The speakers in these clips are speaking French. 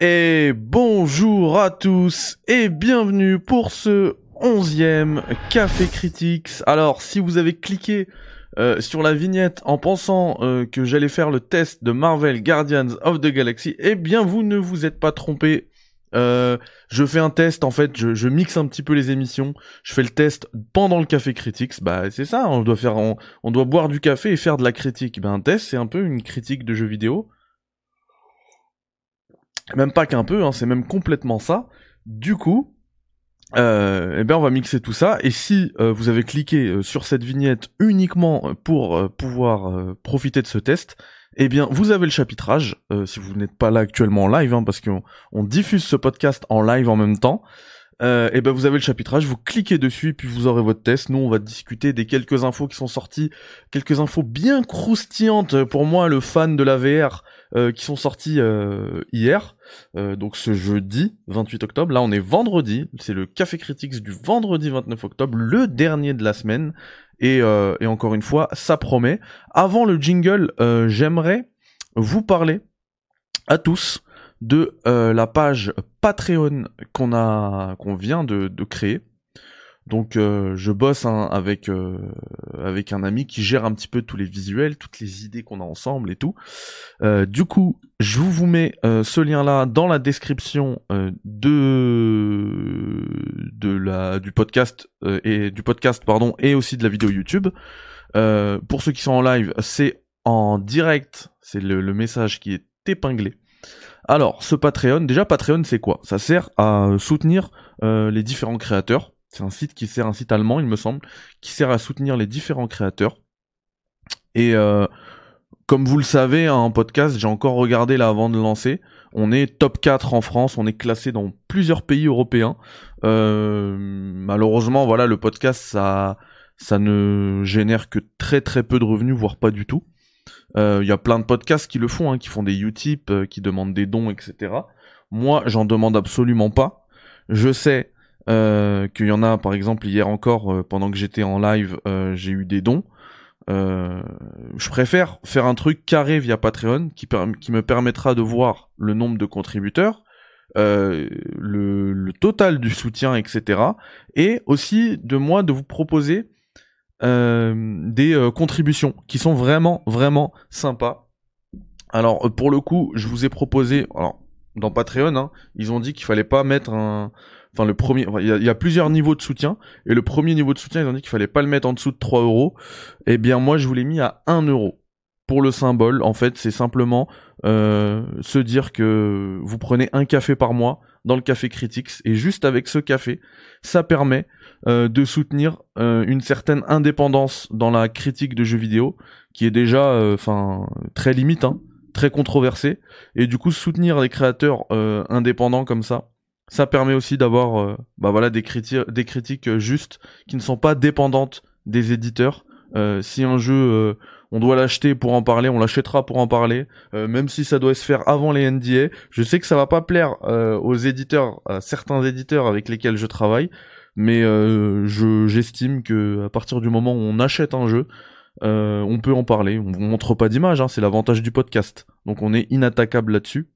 Et bonjour à tous et bienvenue pour ce onzième Café Critics. Alors si vous avez cliqué euh, sur la vignette en pensant euh, que j'allais faire le test de Marvel Guardians of the Galaxy, eh bien vous ne vous êtes pas trompé. Euh, je fais un test en fait, je, je, mixe un petit peu les émissions. Je fais le test pendant le café critiques. Bah c'est ça, on doit faire, on, doit boire du café et faire de la critique. Ben un test c'est un peu une critique de jeux vidéo. Même pas qu'un peu, hein, c'est même complètement ça. Du coup, euh, eh bien on va mixer tout ça. Et si euh, vous avez cliqué euh, sur cette vignette uniquement pour euh, pouvoir profiter de ce test, eh bien vous avez le chapitrage. si vous n'êtes pas là actuellement en live, hein, parce qu'on on diffuse ce podcast en live en même temps. Euh, et ben vous avez le chapitrage, vous cliquez dessus et puis vous aurez votre test. Nous on va discuter des quelques infos qui sont sorties, quelques infos bien croustillantes pour moi le fan de la VR euh, qui sont sorties euh, hier, euh, donc ce jeudi 28 octobre. Là on est vendredi, c'est le Café Critics du vendredi 29 octobre, le dernier de la semaine. Et, encore une fois, ça promet. Avant le jingle, j'aimerais vous parler à tous de la page Patreon qu'on a qu'on vient de créer. Donc euh, je bosse hein, avec euh, avec un ami qui gère un petit peu tous les visuels, toutes les idées qu'on a ensemble et tout. du coup, je vous mets ce lien là dans la description de de la du podcast et du podcast pardon et aussi de la vidéo YouTube. pour ceux qui sont en live, c'est en direct, c'est le, message qui est épinglé alors, ce Patreon, déjà Patreon c'est quoi? Ça sert à soutenir euh, les différents créateurs. C'est un site qui sert, un site allemand il me semble, qui sert à soutenir les différents créateurs. Et euh, comme vous le savez, en podcast, j'ai encore regardé là avant de lancer. On est top 4 en France, on est classé dans plusieurs pays européens. Euh, malheureusement, voilà, le podcast, ça, ça ne génère que très très peu de revenus, voire pas du tout. Il euh, y a plein de podcasts qui le font, hein, qui font des Utip, qui demandent des dons, etc. Moi, j'en demande absolument pas. Je sais qu'il y en a, par exemple, hier encore, pendant que j'étais en live, j'ai eu des dons. je préfère faire un truc carré via Patreon qui, me permettra de voir le nombre de contributeurs, le, total du soutien, etc. Et aussi de moi de vous proposer euh, des euh, contributions qui sont vraiment vraiment sympas. Alors euh, pour le coup, je vous ai proposé, alors dans Patreon, hein, ils ont dit qu'il fallait pas mettre un, enfin le premier, il y, a, plusieurs niveaux de soutien et le premier niveau de soutien, ils ont dit qu'il fallait pas le mettre en dessous de 3 euros. Eh bien moi, je vous l'ai mis à 1 euro pour le symbole. En fait, c'est simplement euh, se dire que vous prenez un café par mois dans le café Critics et juste avec ce café, ça permet euh, de soutenir euh, une certaine indépendance dans la critique de jeux vidéo qui est déjà enfin très limite hein, très controversée et du coup soutenir les créateurs indépendants comme ça ça permet aussi d'avoir bah voilà des critiques des critiques justes qui ne sont pas dépendantes des éditeurs si un jeu on doit l'acheter pour en parler, on l'achètera pour en parler, même si ça doit se faire avant les NDA. Je sais que ça va pas plaire aux éditeurs, à certains éditeurs avec lesquels je travaille, mais euh, je j'estime que à partir du moment où on achète un jeu, euh, on peut en parler. On montre pas d'image, hein, c'est l'avantage du podcast. Donc on est inattaquable là-dessus.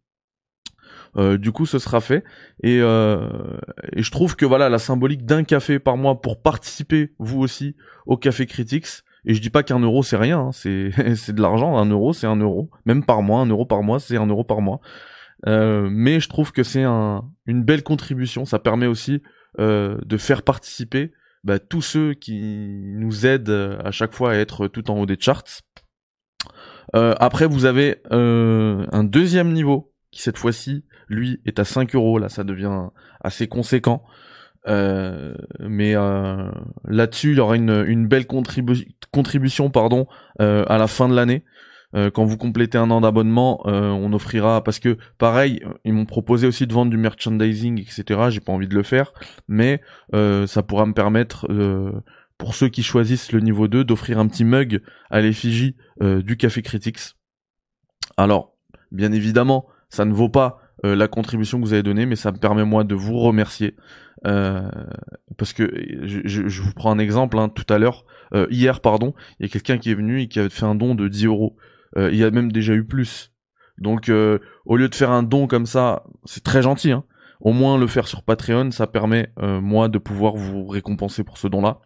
Euh, du coup, ce sera fait. Et, et, je trouve que voilà la symbolique d'un café par mois pour participer vous aussi au Café Critics. Et je dis pas qu'un euro c'est rien, hein, c'est c'est de l'argent. Un euro c'est un euro, même par mois, un euro par mois c'est un euro par mois. mais je trouve que c'est un, une belle contribution. Ça permet aussi euh, de faire participer bah, tous ceux qui nous aident euh, à chaque fois à être tout en haut des charts. Euh, après, vous avez un deuxième niveau qui cette fois-ci, lui, est à 5 euros. Là, ça devient assez conséquent. mais là-dessus, il y aura une, belle contribution pardon, à la fin de l'année. Euh, quand vous complétez un an d'abonnement, euh, on offrira parce que pareil, ils m'ont proposé aussi de vendre du merchandising, etc. J'ai pas envie de le faire, mais euh, ça pourra me permettre pour ceux qui choisissent le niveau 2 d'offrir un petit mug à l'effigie du Café Critics. Alors, bien évidemment, ça ne vaut pas la contribution que vous avez donnée, mais ça me permet moi de vous remercier. parce que je, je, vous prends un exemple hein, tout à l'heure, hier pardon, il y a quelqu'un qui est venu et qui avait fait un don de 10 euros. Euh, il y a même déjà eu plus. Donc au lieu de faire un don comme ça, c'est très gentil. Hein. Au moins le faire sur Patreon, ça permet moi de pouvoir vous récompenser pour ce don-là.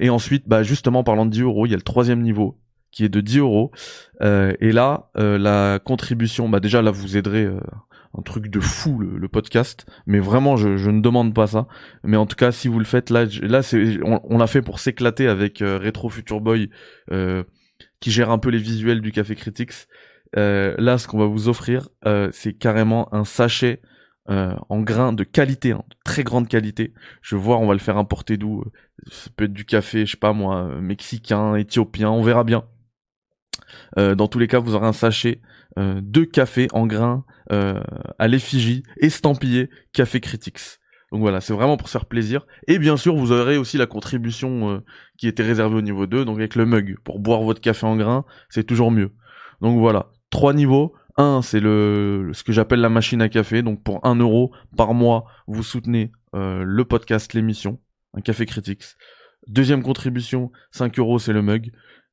et ensuite, bah justement parlant de 10 euros, il y a le troisième niveau qui est de 10 euros. et là, la contribution, bah déjà là vous aiderez un truc de fou le, podcast. Mais vraiment je, ne demande pas ça. Mais en tout cas si vous le faites là là c'est on, l'a fait pour s'éclater avec euh, Retro Future Boy euh, qui gère un peu les visuels du Café Critics. Euh, là ce qu'on va vous offrir c'est carrément un sachet en grains de qualité hein, très grande qualité. Je vois on va le faire importer d'où. Ça peut être du café je sais pas moi mexicain éthiopien on verra bien dans tous les cas vous aurez un sachet de café en grains euh, à l'effigie estampillé Café Critics. Donc voilà, c'est vraiment pour faire plaisir. Et bien sûr, vous aurez aussi la contribution euh, qui était réservée au niveau 2, donc avec le mug. Pour boire votre café en grain, c'est toujours mieux. Donc voilà, trois niveaux. Un, c'est le ce que j'appelle la machine à café. Donc pour un euro par mois, vous soutenez euh, le podcast, l'émission, un café critiques. Deuxième contribution, 5 euros, c'est le mug.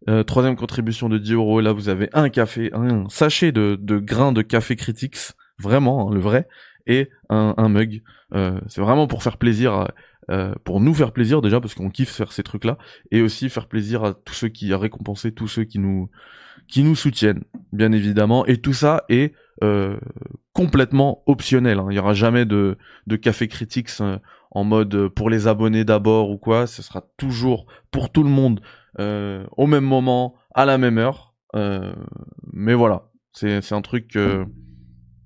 Euh, troisième contribution de 10 euros, là vous avez un café, un sachet de, de grains de café critiques, vraiment, hein, le vrai, et un, un mug. Euh, c'est vraiment pour faire plaisir, euh, pour nous faire plaisir déjà, parce qu'on kiffe faire ces trucs-là, et aussi faire plaisir à tous ceux qui récompenser tous ceux qui nous qui nous soutiennent, bien évidemment. Et tout ça est euh, complètement optionnel. Hein. Il n'y aura jamais de, de café critiques en mode pour les abonnés d'abord ou quoi. Ce sera toujours pour tout le monde euh, au même moment, à la même heure. Euh, mais voilà, c'est un truc euh,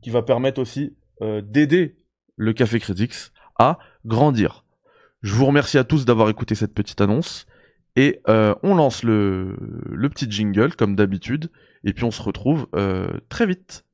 qui va permettre aussi d'aider le Café Critics à grandir. Je vous remercie à tous d'avoir écouté cette petite annonce. Et on lance le, le petit jingle comme d'habitude. Et puis on se retrouve très vite.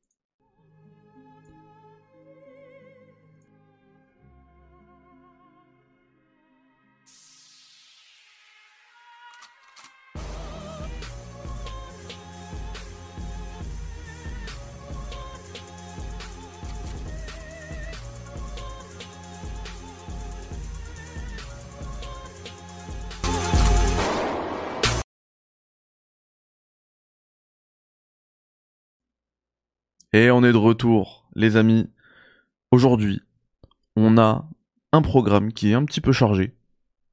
Et on est de retour, les amis. Aujourd'hui, on a un programme qui est un petit peu chargé.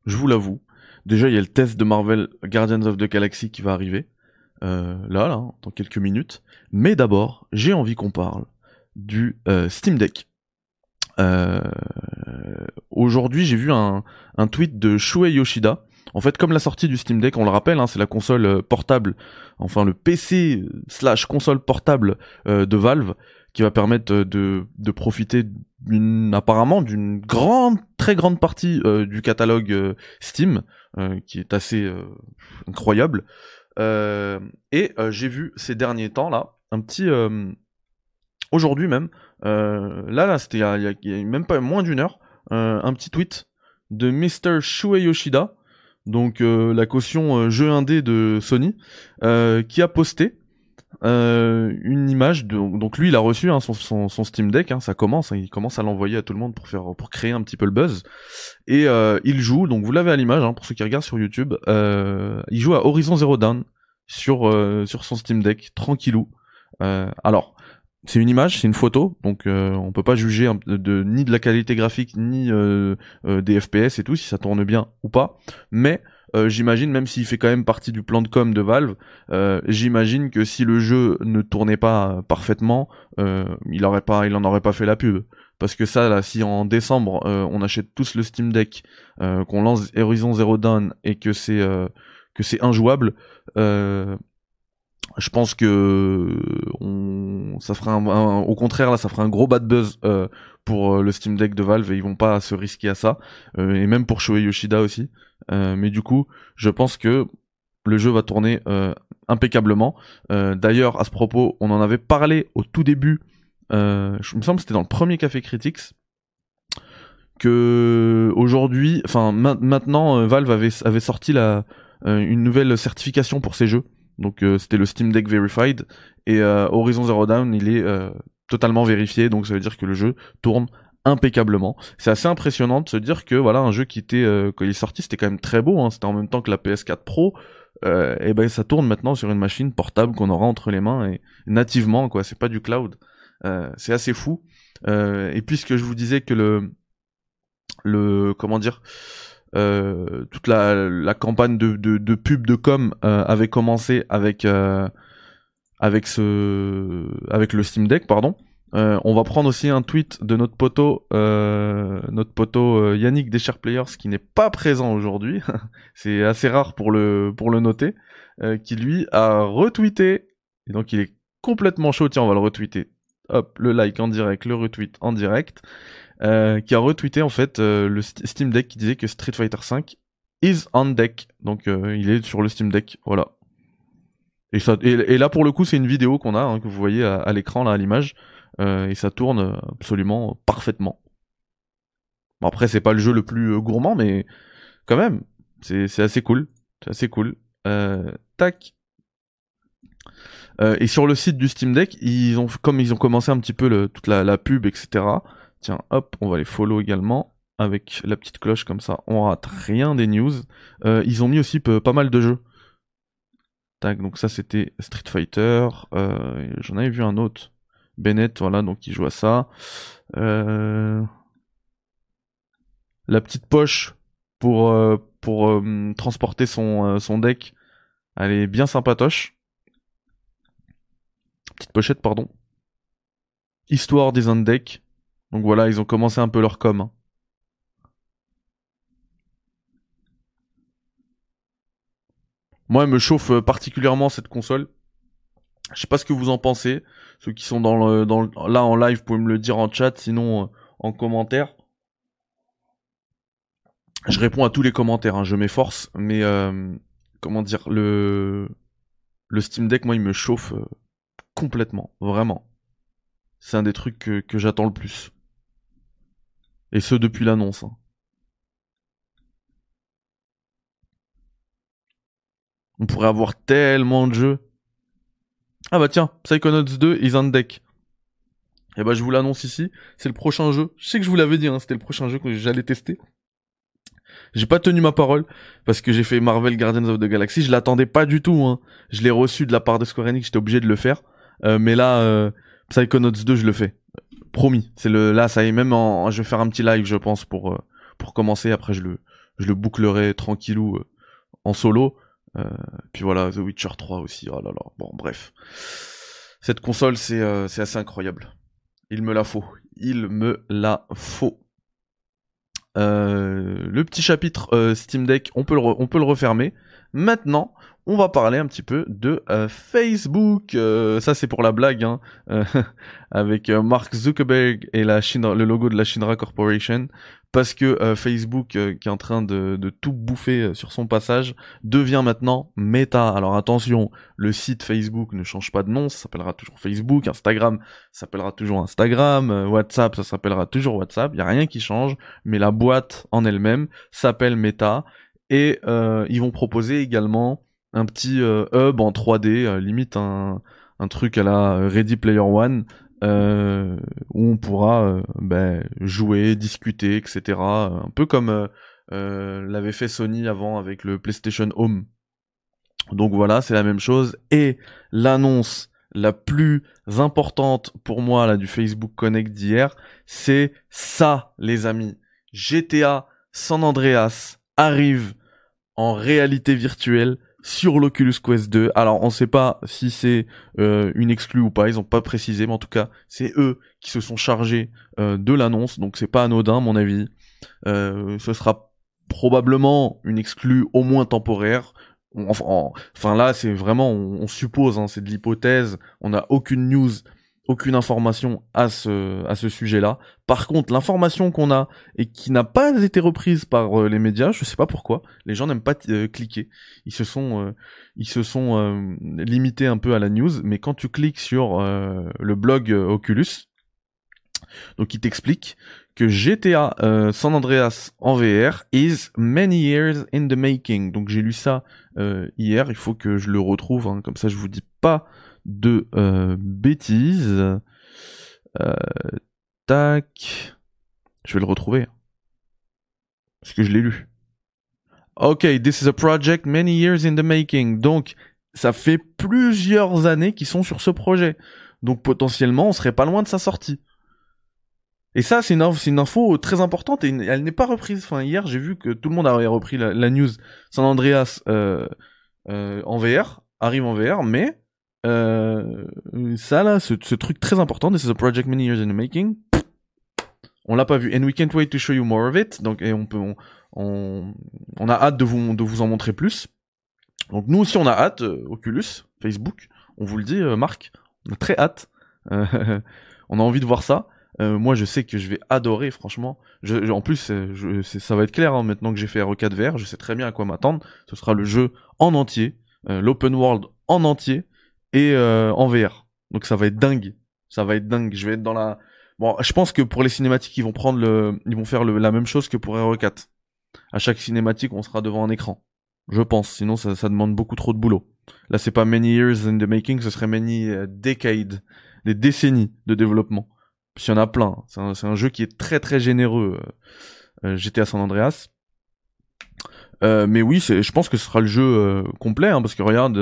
Je vous l'avoue. Déjà, il y a le test de Marvel Guardians of the Galaxy qui va arriver. Euh, là, là, dans quelques minutes. Mais d'abord, j'ai envie qu'on parle du euh, Steam Deck. Euh, aujourd'hui, j'ai vu un, un, tweet de Shuei Yoshida en fait, comme la sortie du Steam Deck, on le rappelle, hein, c'est la console euh, portable, enfin le PC slash console portable euh, de Valve, qui va permettre euh, de, profiter apparemment d'une grande, très grande partie du catalogue Steam, qui est assez incroyable. et j'ai vu ces derniers temps là, un petit aujourd'hui même, là là, c'était il, y a même pas moins d'une heure, un petit tweet de Mr. Shuei Yoshida donc euh, la caution euh, jeu indé de Sony, euh, qui a posté une image donc lui il a reçu hein, son, Steam Deck hein, ça commence hein, il commence à l'envoyer à tout le monde pour faire pour créer un petit peu le buzz. Et il joue donc vous l'avez à l'image pour ceux qui regardent sur YouTube il joue à Horizon Zero Dawn sur sur son Steam Deck tranquillou. Alors c'est une image, c'est une photo, donc euh, on peut pas juger ni de la qualité graphique ni euh, euh, des FPS et tout si ça tourne bien ou pas. Mais j'imagine même s'il fait quand même partie du plan de com de Valve, j'imagine que si le jeu ne tournait pas parfaitement, il aurait pas, il en aurait pas fait la pub. Parce que ça, là, si en décembre on achète tous le Steam Deck, qu'on lance Horizon Zero Dawn et que c'est que c'est injouable, je pense que on, ça fera un, au contraire là ça fera un gros bad buzz euh, pour euh, le Steam Deck de Valve et ils vont pas se risquer à ça. Euh, et même pour Shoei Yoshida aussi. Mais du coup je pense que le jeu va tourner impeccablement. D'ailleurs à ce propos on en avait parlé au tout début je me semble que c'était dans le premier Café Critics que aujourd'hui enfin maintenant Valve avait avait sorti la une nouvelle certification pour ces jeux donc euh, c'était le Steam Deck Verified et euh, Horizon Zero Dawn il est euh, totalement vérifié donc ça veut dire que le jeu tourne impeccablement. C'est assez impressionnant de se dire que voilà un jeu qui était quand il est sorti c'était quand même très beau hein. c'était en même temps que la PS4 Pro euh, et ben ça tourne maintenant sur une machine portable qu'on aura entre les mains et nativement quoi. C'est pas du cloud. Euh, c'est assez fou. Euh, et puisque je vous disais que le le comment dire euh, toute la, la campagne de, de, de, pub de com euh, avait commencé avec euh, avec ce avec le Steam Deck pardon euh, on va prendre aussi un tweet de notre poteau, notre poteau Yannick des Players qui n'est pas présent aujourd'hui. c'est assez rare pour le pour le noter, qui lui a retweeté. Et donc il est complètement chaud. Tiens, on va le retweeter. Hop, le like en direct, le retweet en direct, qui a retweeté en fait le Steam Deck qui disait que Street Fighter V is on deck. Donc il est sur le Steam Deck. Voilà. Et, là pour le coup c'est une vidéo qu'on a hein, que vous voyez à, l'écran là à l'image. Euh, et ça tourne absolument parfaitement. Bon, après, c'est pas le jeu le plus euh, gourmand, mais quand même, c'est assez cool. C'est assez cool. Euh, tac. Euh, et sur le site du Steam Deck, ils ont, comme ils ont commencé un petit peu toute la, pub, etc. Tiens, hop, on va les follow également avec la petite cloche comme ça. On rate rien des news. Euh, ils ont mis aussi pas mal de jeux. Tac, donc ça c'était Street Fighter. Euh, J'en avais vu un autre. Bennett, voilà, donc il joue à ça. Euh... La petite poche pour, euh, euh, transporter son, euh, deck, elle est bien sympatoche. Petite pochette, pardon. Histoire des deck. Donc voilà, ils ont commencé un peu leur com. Hein. Moi, elle me chauffe particulièrement cette console. Je sais pas ce que vous en pensez. Ceux qui sont dans le, dans là en live, pouvez me le dire en chat, sinon euh, en commentaire. Je réponds à tous les commentaires, hein, je m'efforce, mais euh, comment dire, le le Steam Deck, moi, il me chauffe euh, complètement, vraiment. C'est un des trucs que, que j'attends le plus. Et ce depuis l'annonce. Hein. On pourrait avoir tellement de jeux. Ah bah tiens, Psychonauts 2 is on deck. Et eh bah je vous l'annonce ici, c'est le prochain jeu. Je sais que je vous l'avais dit, hein, c'était le prochain jeu que j'allais tester. J'ai pas tenu ma parole parce que j'ai fait Marvel Guardians of the Galaxy. Je l'attendais pas du tout. Hein. Je l'ai reçu de la part de Square Enix. J'étais obligé de le faire. Euh, mais là, euh, Psychonauts 2, je le fais. Promis. C'est le là, ça y est. Même en, je vais faire un petit live, je pense, pour euh, pour commencer. Après, je le je le bouclerai tranquillou euh, en solo. Euh, puis voilà, The Witcher 3 aussi. Oh là là. Bon, bref. Cette console, c'est euh, assez incroyable. Il me la faut. Il me la faut. Le petit chapitre Steam Deck, on peut, on peut le refermer. Maintenant, on va parler un petit peu de Facebook. ça, c'est pour la blague, hein, avec Mark Zuckerberg et la le logo de la Shinra Corporation. Parce que euh, Facebook, euh, qui est en train de, tout bouffer euh, sur son passage, devient maintenant Meta. Alors attention, le site Facebook ne change pas de nom, ça s'appellera toujours Facebook, Instagram s'appellera toujours Instagram, WhatsApp ça s'appellera toujours WhatsApp, il y a rien qui change, mais la boîte en elle-même s'appelle Meta. Et ils vont proposer également un petit hub en 3D, limite un, un truc à la Ready Player One euh, où on pourra euh, ben, jouer, discuter, etc. Un peu comme euh, l'avait fait Sony avant avec le PlayStation Home. Donc voilà, c'est la même chose. Et l'annonce la plus importante pour moi là du Facebook Connect d'hier, c'est ça, les amis. GTA San Andreas arrive en réalité virtuelle sur l'Oculus Quest 2. Alors on sait pas si c'est euh, une exclue ou pas, ils ont pas précisé, mais en tout cas c'est eux qui se sont chargés euh, de l'annonce, donc c'est pas anodin à mon avis. Euh, ce sera probablement une exclue au moins temporaire. Enfin, enfin là c'est vraiment, on, suppose, hein, c'est de l'hypothèse, on n'a aucune news aucune information à ce, à ce sujet-là. Par contre, l'information qu'on a et qui n'a pas été reprise par euh, les médias, je sais pas pourquoi, les gens n'aiment pas euh, cliquer. Ils se sont, euh, ils se sont limités un peu à la news, mais quand tu cliques sur le blog Oculus, donc il t'explique que GTA San Andreas en VR is many years in the making. Donc j'ai lu ça hier, il faut que je le retrouve, hein, comme ça je vous dis pas de euh, bêtises. Euh, tac. Je vais le retrouver. Parce que je l'ai lu. Ok, this is a project many years in the making. Donc, ça fait plusieurs années qu'ils sont sur ce projet. Donc, potentiellement, on serait pas loin de sa sortie. Et ça, c'est une, info très importante et elle n'est pas reprise. Enfin, hier, j'ai vu que tout le monde avait repris la, news. San Andreas euh, en VR arrive en VR, mais euh, ça là, ce, truc très important, this is a project many years in the making. On l'a pas vu. And we can't wait to show you more of it. Donc, et on peut, on, a hâte de vous, de vous en montrer plus. Donc nous aussi, on a hâte. Euh, Oculus, Facebook, on vous le dit, euh, Marc, on a très hâte. on a envie de voir ça. Moi, je sais que je vais adorer, franchement. En plus, ça va être clair hein, maintenant que j'ai fait RE4 VR. Je sais très bien à quoi m'attendre. Ce sera le jeu en entier, l'open world en entier et euh, en VR. Donc ça va être dingue. Ça va être dingue. Je vais être dans la. Bon, je pense que pour les cinématiques, ils vont prendre le, ils vont faire la même chose que pour RE4. À chaque cinématique, on sera devant un écran. Je pense. Sinon, ça, demande beaucoup trop de boulot. Là, c'est pas many years in the making, ce serait many decades, des décennies de développement. Il y en a plein. C'est un, jeu qui est très très généreux. Euh, euh GTA San Andreas. Euh, mais oui, je pense que ce sera le jeu euh, complet, hein, parce que regarde,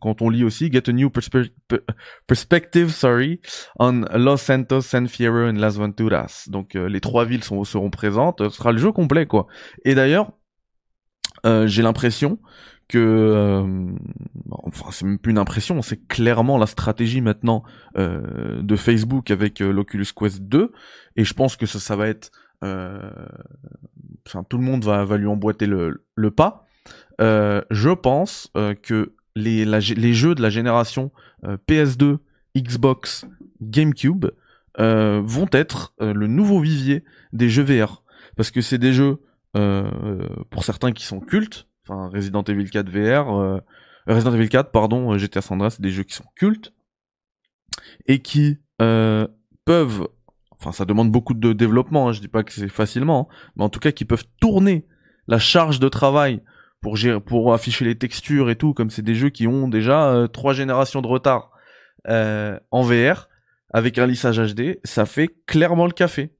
quand on lit aussi Get a new perspective, sorry, on Los Santos, San Fierro and Las Venturas. Donc les trois villes seront présentes. Ce sera le jeu complet, quoi. Et d'ailleurs, j'ai l'impression que euh, enfin c'est même plus une impression, c'est clairement la stratégie maintenant euh, de Facebook avec euh, l'Oculus Quest 2 et je pense que ça, ça va être enfin tout le monde va, lui emboîter le, pas. je pense que les, jeux de la génération PS2, Xbox, GameCube vont être le nouveau vivier des jeux VR parce que c'est des jeux pour certains qui sont cultes. Enfin Resident Evil 4 VR, euh, Resident Evil 4, pardon, euh, GTA San Andreas, c'est des jeux qui sont cultes. Et qui euh, peuvent, enfin ça demande beaucoup de développement, hein, je dis pas que c'est facilement, hein, mais en tout cas qui peuvent tourner la charge de travail pour gérer, pour afficher les textures et tout, comme c'est des jeux qui ont déjà trois générations de retard en VR avec un lissage HD, ça fait clairement le café.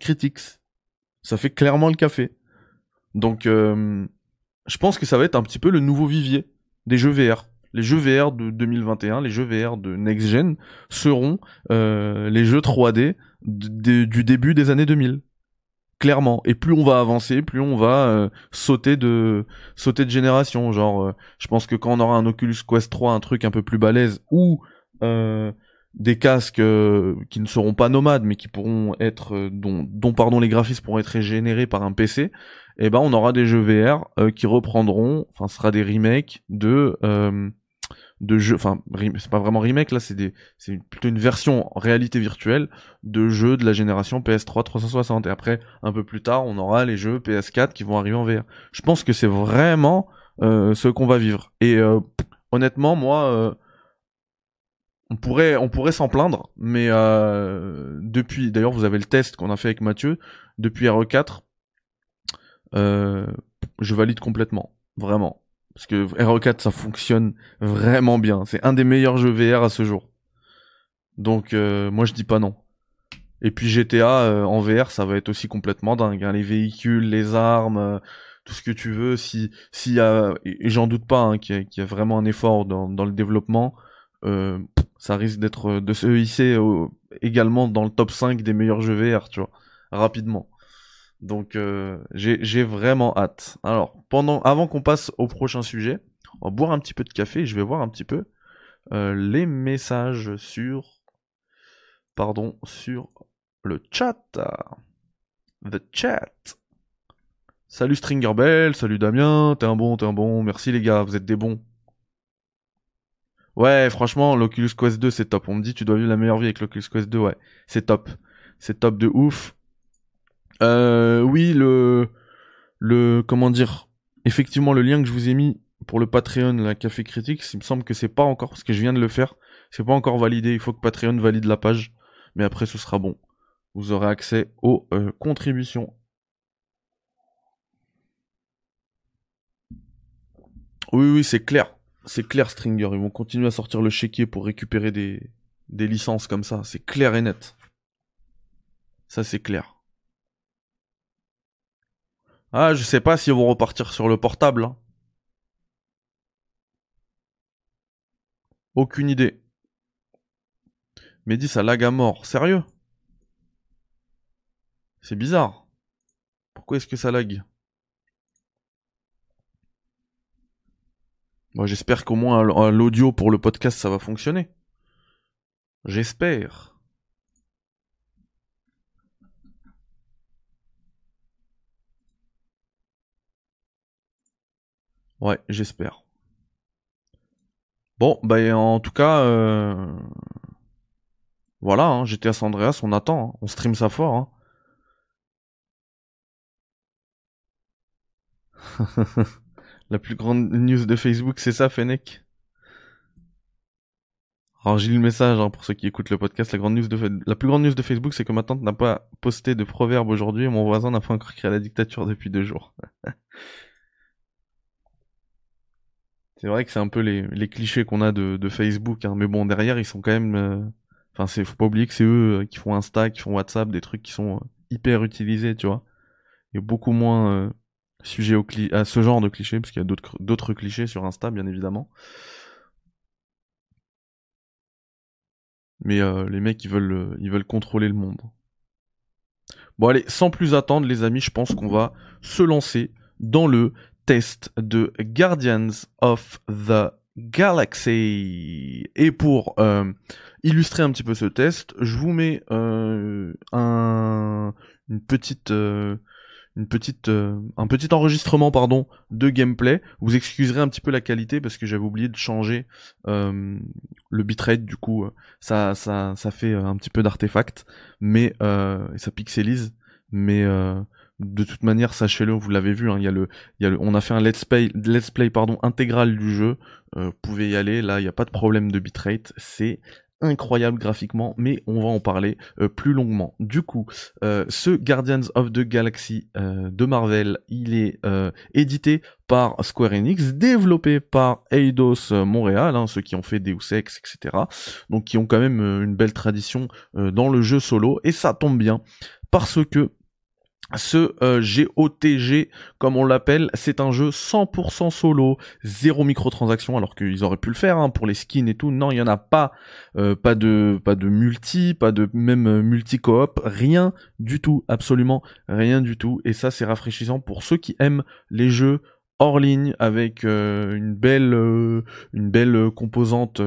Critics, ça fait clairement le café. Donc je pense que ça va être un petit peu le nouveau vivier des jeux VR. Les jeux VR de 2021, les jeux VR de next gen seront euh, les jeux 3D du début des années 2000 clairement. Et plus on va avancer, plus on va euh, sauter de sauter de génération. Genre, euh, je pense que quand on aura un Oculus Quest 3, un truc un peu plus balèze, ou des casques qui ne seront pas nomades, mais qui pourront être, dont, pardon les graphismes pourront être générés par un PC, eh ben on aura des jeux VR qui reprendront, enfin ce sera des remakes de de jeux, enfin c'est pas vraiment remake là, c'est c'est plutôt une version réalité virtuelle de jeux de la génération PS3 360 et après un peu plus tard on aura les jeux PS4 qui vont arriver en VR. Je pense que c'est vraiment euh, ce qu'on va vivre et honnêtement moi on pourrait on pourrait s'en plaindre mais depuis d'ailleurs vous avez le test qu'on a fait avec Mathieu depuis RE4 euh, je valide complètement, vraiment. Parce que RE4, ça fonctionne vraiment bien. C'est un des meilleurs jeux VR à ce jour. Donc, euh, moi, je dis pas non. Et puis GTA euh, en VR, ça va être aussi complètement dingue. Hein. Les véhicules, les armes, tout ce que tu veux. Si, et j'en doute pas, hein, qu'il y, a vraiment un effort dans, dans le développement, ça risque d'être de se hisser également dans le top 5 des meilleurs jeux VR, tu vois, rapidement. Donc euh, j'ai vraiment hâte. Alors, pendant, avant qu'on passe au prochain sujet, on va boire un petit peu de café je vais voir un petit peu euh, les messages sur... Pardon, sur le chat. The chat. Salut Stringerbell, salut Damien, t'es un bon, t'es un bon, merci les gars, vous êtes des bons. Ouais, franchement, l'Oculus Quest 2 c'est top. On me dit tu dois vivre la meilleure vie avec l'Oculus Quest 2, ouais, c'est top. C'est top de ouf. Euh, oui, le, le, comment dire, effectivement, le lien que je vous ai mis pour le Patreon, la Café Critique, il me semble que c'est pas encore, parce que je viens de le faire, c'est pas encore validé, il faut que Patreon valide la page, mais après ce sera bon. Vous aurez accès aux euh, contributions. Oui, oui, c'est clair. C'est clair, Stringer. Ils vont continuer à sortir le chéquier pour récupérer des, des licences comme ça. C'est clair et net. Ça, c'est clair. Ah, je sais pas s'ils vont repartir sur le portable. hein. Aucune idée. Mehdi, ça lag à mort. Sérieux? C'est bizarre. Pourquoi est-ce que ça lag? Moi, j'espère qu'au moins l'audio pour le podcast, ça va fonctionner. J'espère. Ouais, j'espère. Bon, bah en tout cas, euh... voilà, hein, GTA San Andreas, on attend, hein. on stream ça fort. Hein. La plus grande news de Facebook, c'est ça, Fennec? Alors j'ai lu le message hein, pour ceux qui écoutent le podcast. La plus grande news de Facebook, c'est que ma tante n'a pas posté de proverbe aujourd'hui et mon voisin n'a pas encore créé la dictature depuis deux jours. C'est vrai que c'est un peu les, clichés qu'on a de, Facebook, hein. mais bon derrière ils sont quand même. euh, Enfin, c'est faut pas oublier que c'est eux euh, qui font Insta, qui font WhatsApp, des trucs qui sont euh, hyper utilisés, tu vois. A beaucoup moins sujet au à ce genre de clichés, parce qu'il y a d'autres clichés sur Insta, bien évidemment. Mais les mecs ils veulent ils veulent contrôler le monde. Bon allez, sans plus attendre les amis, je pense qu'on va se lancer dans le test de Guardians of the Galaxy. Et pour euh, illustrer un petit peu ce test, je vous mets euh, un, une petite, euh, une petite, euh, un petit enregistrement pardon de gameplay. Vous excuserez un petit peu la qualité parce que j'avais oublié de changer euh, le bitrate. Du coup, euh, ça, ça, ça fait un petit peu d'artefact, mais ça pixelise. Mais de toute manière, sachez-le, vous l'avez vu, hein, il y a le, il y a le, on a fait un let's play, let's play pardon intégral du jeu. Euh, vous pouvez y aller, là, il n'y a pas de problème de bitrate. C'est incroyable graphiquement, mais on va en parler euh, plus longuement. Du coup, euh, ce Guardians of the Galaxy euh, de Marvel, il est euh, édité par Square Enix, développé par Eidos Montréal, hein, ceux qui ont fait Deus Ex, etc. Donc qui ont quand même euh, une belle tradition dans le jeu solo, et ça tombe bien parce que ce euh, GOTG, comme on l'appelle, c'est un jeu 100% solo, zéro microtransaction, alors qu'ils auraient pu le faire hein, pour les skins et tout. Non, il y en a pas, euh, pas de, pas de multi, pas de même euh, multi coop, rien du tout, absolument rien du tout. Et ça, c'est rafraîchissant pour ceux qui aiment les jeux hors ligne avec euh, une belle, une belle composante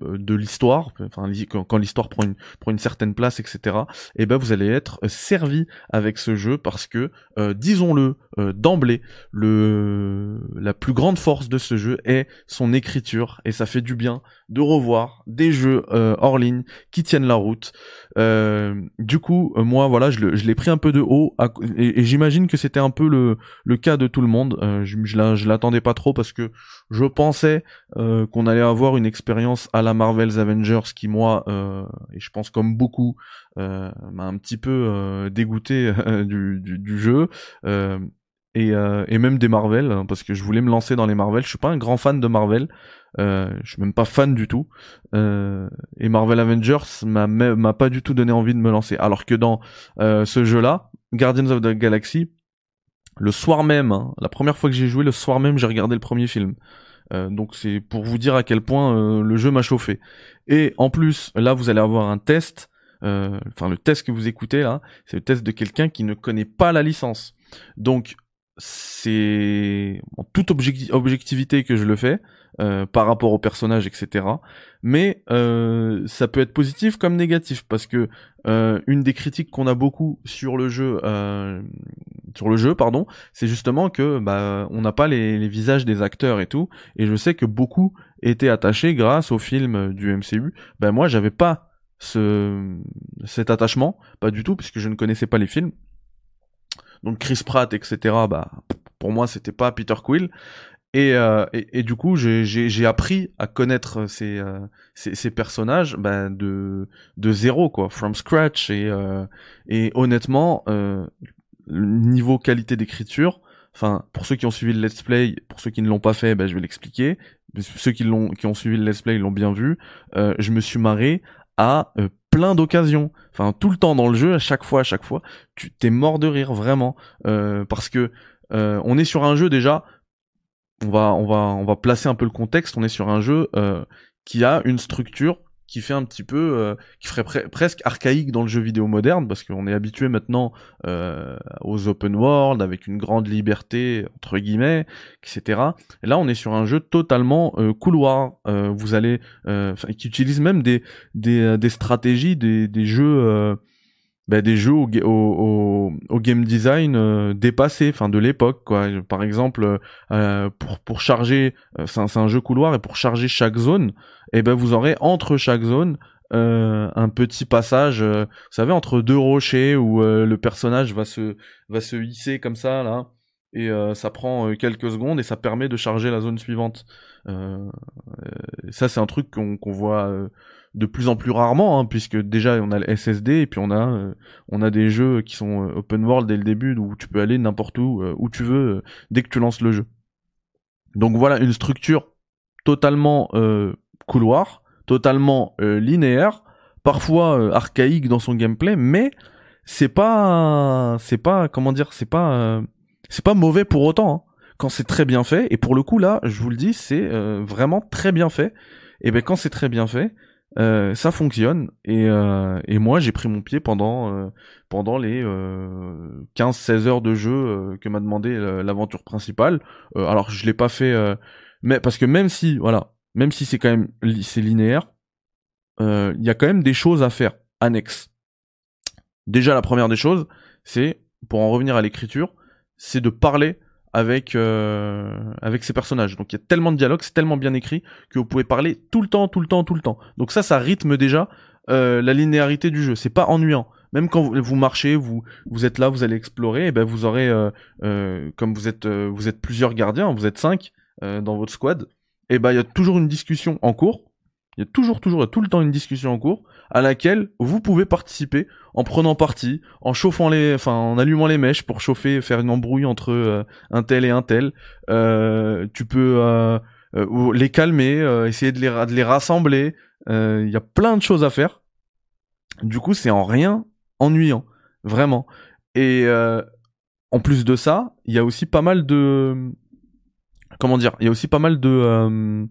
de l'histoire. Enfin, quand, l'histoire prend une, certaine place, etc et ben vous allez être servi avec ce jeu parce que euh, disons-le euh, d'emblée le la plus grande force de ce jeu est son écriture et ça fait du bien de revoir des jeux euh, hors ligne qui tiennent la route Euh, du coup euh, moi voilà je, l'ai pris un peu de haut et, j'imagine que c'était un peu le, le cas de tout le monde Euh, je, je la- je l'attendais pas trop parce que je pensais euh, qu'on allait avoir une expérience à la Marvel's Avengers qui moi euh, et je pense comme beaucoup euh, m'a un petit peu euh, dégoûté du, jeu et, même des Marvel hein, parce que je voulais me lancer dans les Marvel. Je suis pas un grand fan de Marvel, je suis même pas fan du tout. Et Marvel Avengers m'a pas du tout donné envie de me lancer. Alors que dans ce jeu-là, Guardians of the Galaxy, le soir même, hein, la première fois que j'ai joué, le soir même, j'ai regardé le premier film. Euh, donc c'est pour vous dire à quel point euh, le jeu m'a chauffé. Et en plus, là, vous allez avoir un test. euh, Enfin, le test que vous écoutez là, c'est le test de quelqu'un qui ne connaît pas la licence. Donc, c'est en toute objecti- objectivité que je le fais euh, par rapport au personnage, etc. Mais euh, ça peut être positif comme négatif parce que euh, une des critiques qu'on a beaucoup sur le jeu, sur le jeu, pardon, c'est justement que bah on n'a pas les, les visages des acteurs et tout. Et je sais que beaucoup étaient attachés grâce au film du MCU. Ben moi, j'avais pas ce cet attachement, pas du tout, puisque je ne connaissais pas les films. Donc Chris Pratt, etc. Bah pour moi, c'était pas Peter Quill. Et, euh, et, du coup, j'ai- appris à connaître ces, euh, ces, ces personnages bah, de, de zéro, quoi, from scratch. Et, euh, et honnêtement, euh, niveau qualité d'écriture, enfin, pour ceux qui ont suivi le let's play, pour ceux qui ne l'ont pas fait, bah, je vais l'expliquer. Ceux qui, l'ont, qui ont suivi le let's play, ils l'ont bien vu. Euh, je me suis marré à plein d'occasions. Enfin, tout le temps dans le jeu, à chaque fois, à chaque fois, tu t'es mort de rire vraiment, parce que on est sur un jeu déjà. On va, on va, on va placer un peu le contexte. On est sur un jeu qui a une structure qui fait un petit peu, euh, qui ferait presque archaïque dans le jeu vidéo moderne, parce qu'on est habitué maintenant euh, aux open world avec une grande liberté entre guillemets, etc. Et là, on est sur un jeu totalement euh, couloir. vous allez, qui utilise même des des, des stratégies, des, des jeux bah, des jeux au, au, game design euh, dépassé, enfin de l'époque quoi. Par exemple, euh, pour pour charger, euh, c'est un, jeu couloir et pour charger chaque zone, et eh ben vous aurez entre chaque zone un petit passage, vous savez entre deux rochers où le personnage va se va se hisser comme ça là et ça prend quelques secondes et ça permet de charger la zone suivante. ça c'est un truc qu'on qu'on voit de plus en plus rarement, hein, puisque déjà on a le SSD et puis on a euh, on a des jeux qui sont euh, open world dès le début où tu peux aller n'importe où euh, où tu veux dès que tu lances le jeu. Donc voilà une structure totalement couloir, totalement linéaire, parfois archaïque dans son gameplay, mais c'est pas c'est pas comment dire c'est pas c'est pas mauvais pour autant. Hein. Quand c'est très bien fait, et pour le coup là, je vous le dis, c'est vraiment très bien fait. Et ben quand c'est très bien fait, euh, ça fonctionne et, euh, et moi j'ai pris mon pied pendant euh, pendant les 15-16 heures de jeu que m'a demandé l'aventure principale. alors je l'ai pas fait, mais parce que même si voilà, même si c'est quand même c'est linéaire, il y a quand même des choses à faire annexes. Déjà la première des choses, c'est pour en revenir à l'écriture, c'est de parler avec euh, avec ces personnages. Donc il y a tellement de dialogues, c'est tellement bien écrit que vous pouvez parler tout le temps, tout le temps, tout le temps. Donc ça, ça rythme déjà euh, la linéarité du jeu. C'est pas ennuyant. Même quand vous, marchez, vous vous êtes là, vous allez explorer, et ben vous aurez euh, euh comme vous êtes euh, vous êtes plusieurs gardiens, vous êtes cinq euh, dans votre squad, et ben il y a toujours une discussion en cours. Il y a toujours toujours tout le temps une discussion en cours à laquelle vous pouvez participer en prenant parti, en chauffant les, enfin en allumant les mèches pour chauffer, faire une embrouille entre euh, un tel et un tel. Euh, tu peux euh, les calmer, essayer de les, de les rassembler. Il y a plein de choses à faire. Du coup, c'est en rien ennuyant, vraiment. Et en plus de ça, il y a aussi pas mal de, comment dire, il y a aussi pas mal de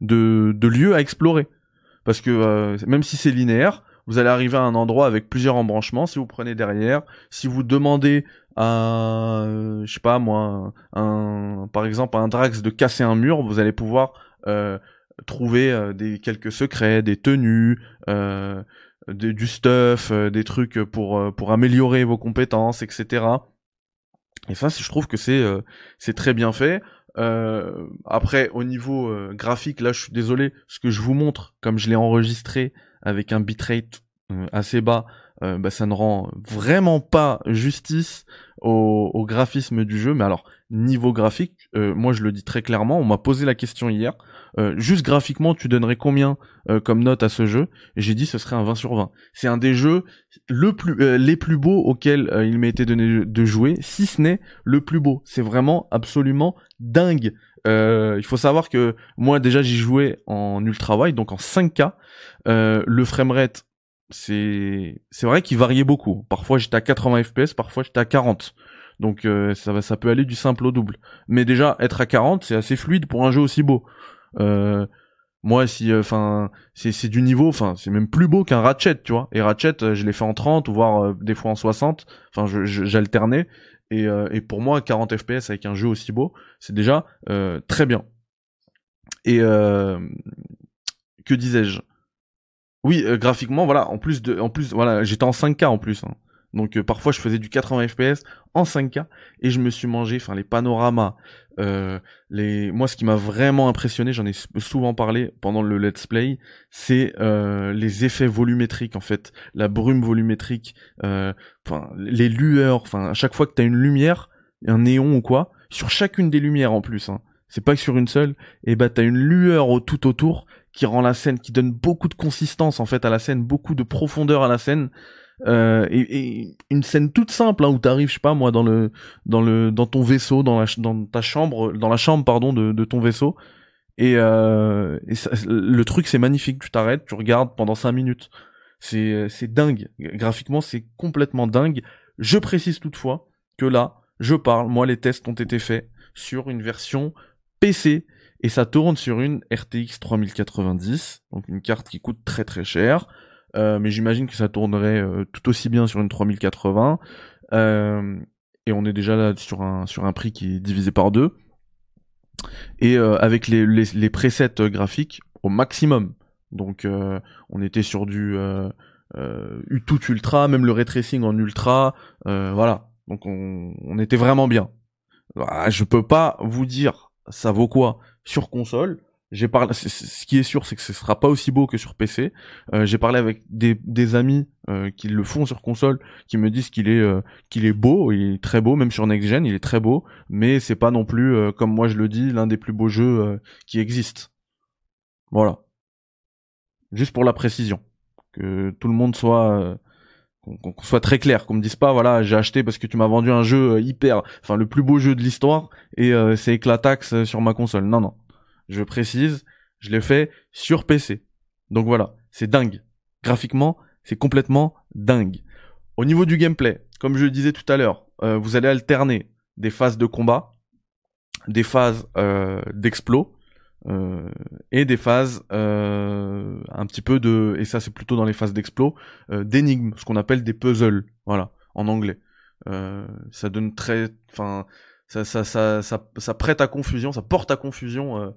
de, de lieux à explorer parce que euh, même si c'est linéaire, vous allez arriver à un endroit avec plusieurs embranchements. Si vous prenez derrière, si vous demandez à, je sais pas moi, un, par exemple à un Drax de casser un mur, vous allez pouvoir euh, trouver euh, des quelques secrets, des tenues, euh, du stuff, des trucs pour pour améliorer vos compétences, etc. Et ça, je trouve que c'est c'est très bien fait. Euh, après, au niveau euh, graphique, là, je suis désolé, ce que je vous montre, comme je l'ai enregistré avec un bitrate euh, assez bas, bah, ça ne rend vraiment pas justice au, au, graphisme du jeu. Mais alors, niveau graphique, moi, je le dis très clairement, on m'a posé la question hier. Euh, juste graphiquement, tu donnerais combien euh, comme note à ce jeu? J'ai dit ce serait un 20 sur 20. C'est un des jeux euh, les plus beaux auxquels il m'a été donné de jouer, si ce n'est le plus beau. C'est vraiment absolument dingue. il faut savoir que moi déjà j'y jouais en ultra wide, donc en 5K. le framerate, c'est c'est vrai qu'il variait beaucoup. Parfois j'étais à 80 fps, parfois j'étais à 40. Donc ça va, ça peut aller du simple au double. Mais déjà être à 40, c'est assez fluide pour un jeu aussi beau. Euh, moi, si, euh, enfin, c'est du niveau, enfin, c'est même plus beau qu'un Ratchet, tu vois. Et Ratchet, euh, je l'ai fait en 30 ou voire des fois en 60. Enfin, j'alternais. Et, pour moi, 40 FPS avec un jeu aussi beau, c'est déjà très bien. Et que disais-je? Oui, graphiquement, voilà. En plus en plus, voilà, j'étais en 5K en plus. Hein. Donc parfois je faisais du 80 FPS en 5K et je me suis mangé, enfin les panoramas, euh, les, moi, ce qui m'a vraiment impressionné, j'en ai souvent parlé pendant le let's play, c'est euh, les effets volumétriques en fait, la brume volumétrique, euh, les lueurs, enfin à chaque fois que t'as une lumière, un néon ou quoi, sur chacune des lumières en plus, hein, c'est pas que sur une seule, et bah t'as une lueur au, tout autour qui rend la scène, qui donne beaucoup de consistance en fait à la scène, beaucoup de profondeur à la scène. Euh, et, une scène toute simple hein, où t'arrives, je sais pas moi, dans le dans le dans ton vaisseau, dans la dans ta chambre, dans la chambre pardon de, de ton vaisseau. Et, euh, et le truc c'est magnifique. Tu t'arrêtes, tu regardes pendant cinq minutes. C'est c'est dingue. Graphiquement, c'est complètement dingue. Je précise toutefois que là, je parle, moi les tests ont été faits sur une version PC et ça tourne sur une RTX 3090, donc une carte qui coûte très très cher. Euh, mais j'imagine que ça tournerait euh, tout aussi bien sur une 3080. Euh, et on est déjà là sur un sur un prix qui est divisé par deux. Et avec les, les, les presets graphiques au maximum. Donc on était sur du tout ultra, même le ray tracing en ultra, voilà. Donc on, on était vraiment bien. Ah, je peux pas vous dire ça vaut quoi sur console. J'ai parlé, ce qui est sûr, c'est que ce sera pas aussi beau que sur PC. Euh, j'ai parlé avec des, amis euh, qui le font sur console, qui me disent qu'il est euh, qu'il est beau, il est très beau, même sur next gen, il est très beau, mais c'est pas non plus, euh, comme moi je le dis, l'un des plus beaux jeux qui existent. Voilà. Juste pour la précision, que tout le monde soit qu'on soit très clair, qu'on me dise pas voilà j'ai acheté parce que tu m'as vendu un jeu hyper, enfin le plus beau jeu de l'histoire et c'est éclatax sur ma console. Non non, je précise, je l'ai fait sur PC. Donc voilà, c'est dingue. Graphiquement, c'est complètement dingue. Au niveau du gameplay, comme je le disais tout à l'heure, euh, vous allez alterner des phases de combat, des phases euh, euh, et des phases euh, un petit peu de et ça c'est plutôt dans les phases d'explos euh, d'énigmes, ce qu'on appelle des puzzles, voilà, en anglais. Euh, ça donne très, enfin, ça, ça, ça, ça, prête à confusion, ça porte à confusion euh,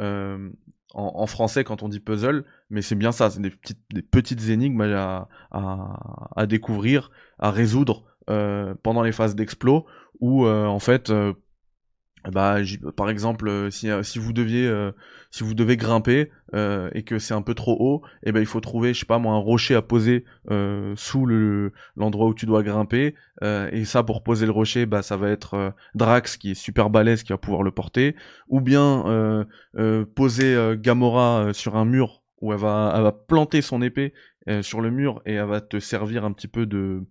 euh, en, français quand on dit puzzle, mais c'est bien ça, c'est des petites, des petites énigmes à, à, à découvrir, à résoudre euh, pendant les phases d'explos, où en fait, bah, par exemple, euh, si, si vous deviez, euh, si vous devez grimper euh, et que c'est un peu trop haut, et eh ben il faut trouver, je sais pas moi, un rocher à poser sous le l'endroit où tu dois grimper. et ça, pour poser le rocher, bah ça va être Drax qui est super balèze qui va pouvoir le porter, ou bien poser Gamora sur un mur où elle va, elle va planter son épée sur le mur et elle va te servir un petit peu de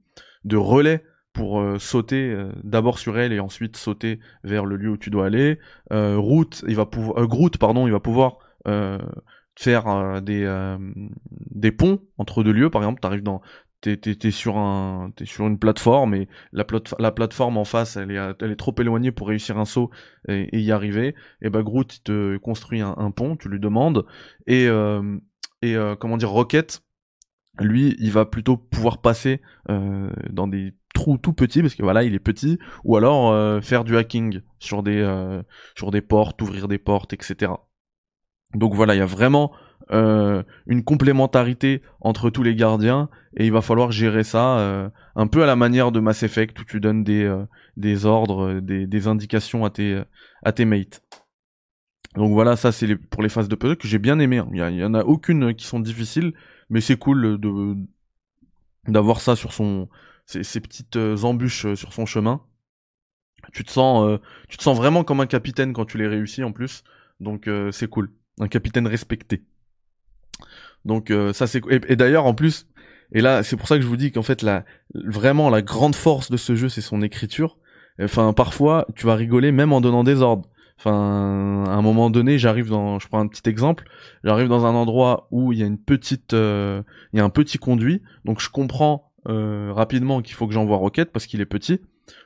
de relais pour euh, sauter euh, d'abord sur elle et ensuite sauter vers le lieu où tu dois aller. Euh, il va pouvoir, euh, Groot, pardon, il va pouvoir faire des des ponts entre deux lieux. Par exemple, t'arrives dans T'es, t'es, t'es sur un, t'es sur une plateforme et la, plate, la plateforme en face, elle est, elle est trop éloignée pour réussir un saut et, y arriver. Et bah Groot il te construit un, un, pont, tu lui demandes et euh, et euh, comment dire Rocket, lui, il va plutôt pouvoir passer euh, dans des trou tout petit parce que voilà il est petit. Ou alors euh, faire du hacking sur des euh, sur des portes ouvrir des portes etc donc voilà il y a vraiment euh, une complémentarité entre tous les gardiens et il va falloir gérer ça un peu à la manière de Mass Effect où tu donnes des des ordres des, indications à tes à tes mates. Donc voilà ça c'est pour les phases de puzzle que j'ai bien aimé hein. il y, y, en a aucune qui sont difficiles mais c'est cool de d'avoir ça sur son ces, petites euh, embûches euh, sur son chemin. Tu te sens, euh, tu te sens vraiment comme un capitaine quand tu les réussis en plus. Donc c'est cool, un capitaine respecté. Donc ça c'est et, et d'ailleurs en plus et là c'est pour ça que je vous dis qu'en fait la vraiment la grande force de ce jeu c'est son écriture. Enfin parfois tu vas rigoler même en donnant des ordres. Enfin, à un moment donné, j'arrive dans, je prends un petit exemple, j'arrive dans un endroit où il y a une petite, il y a un petit conduit, donc je comprends euh, rapidement qu'il faut que j'envoie Rocket parce qu'il est petit.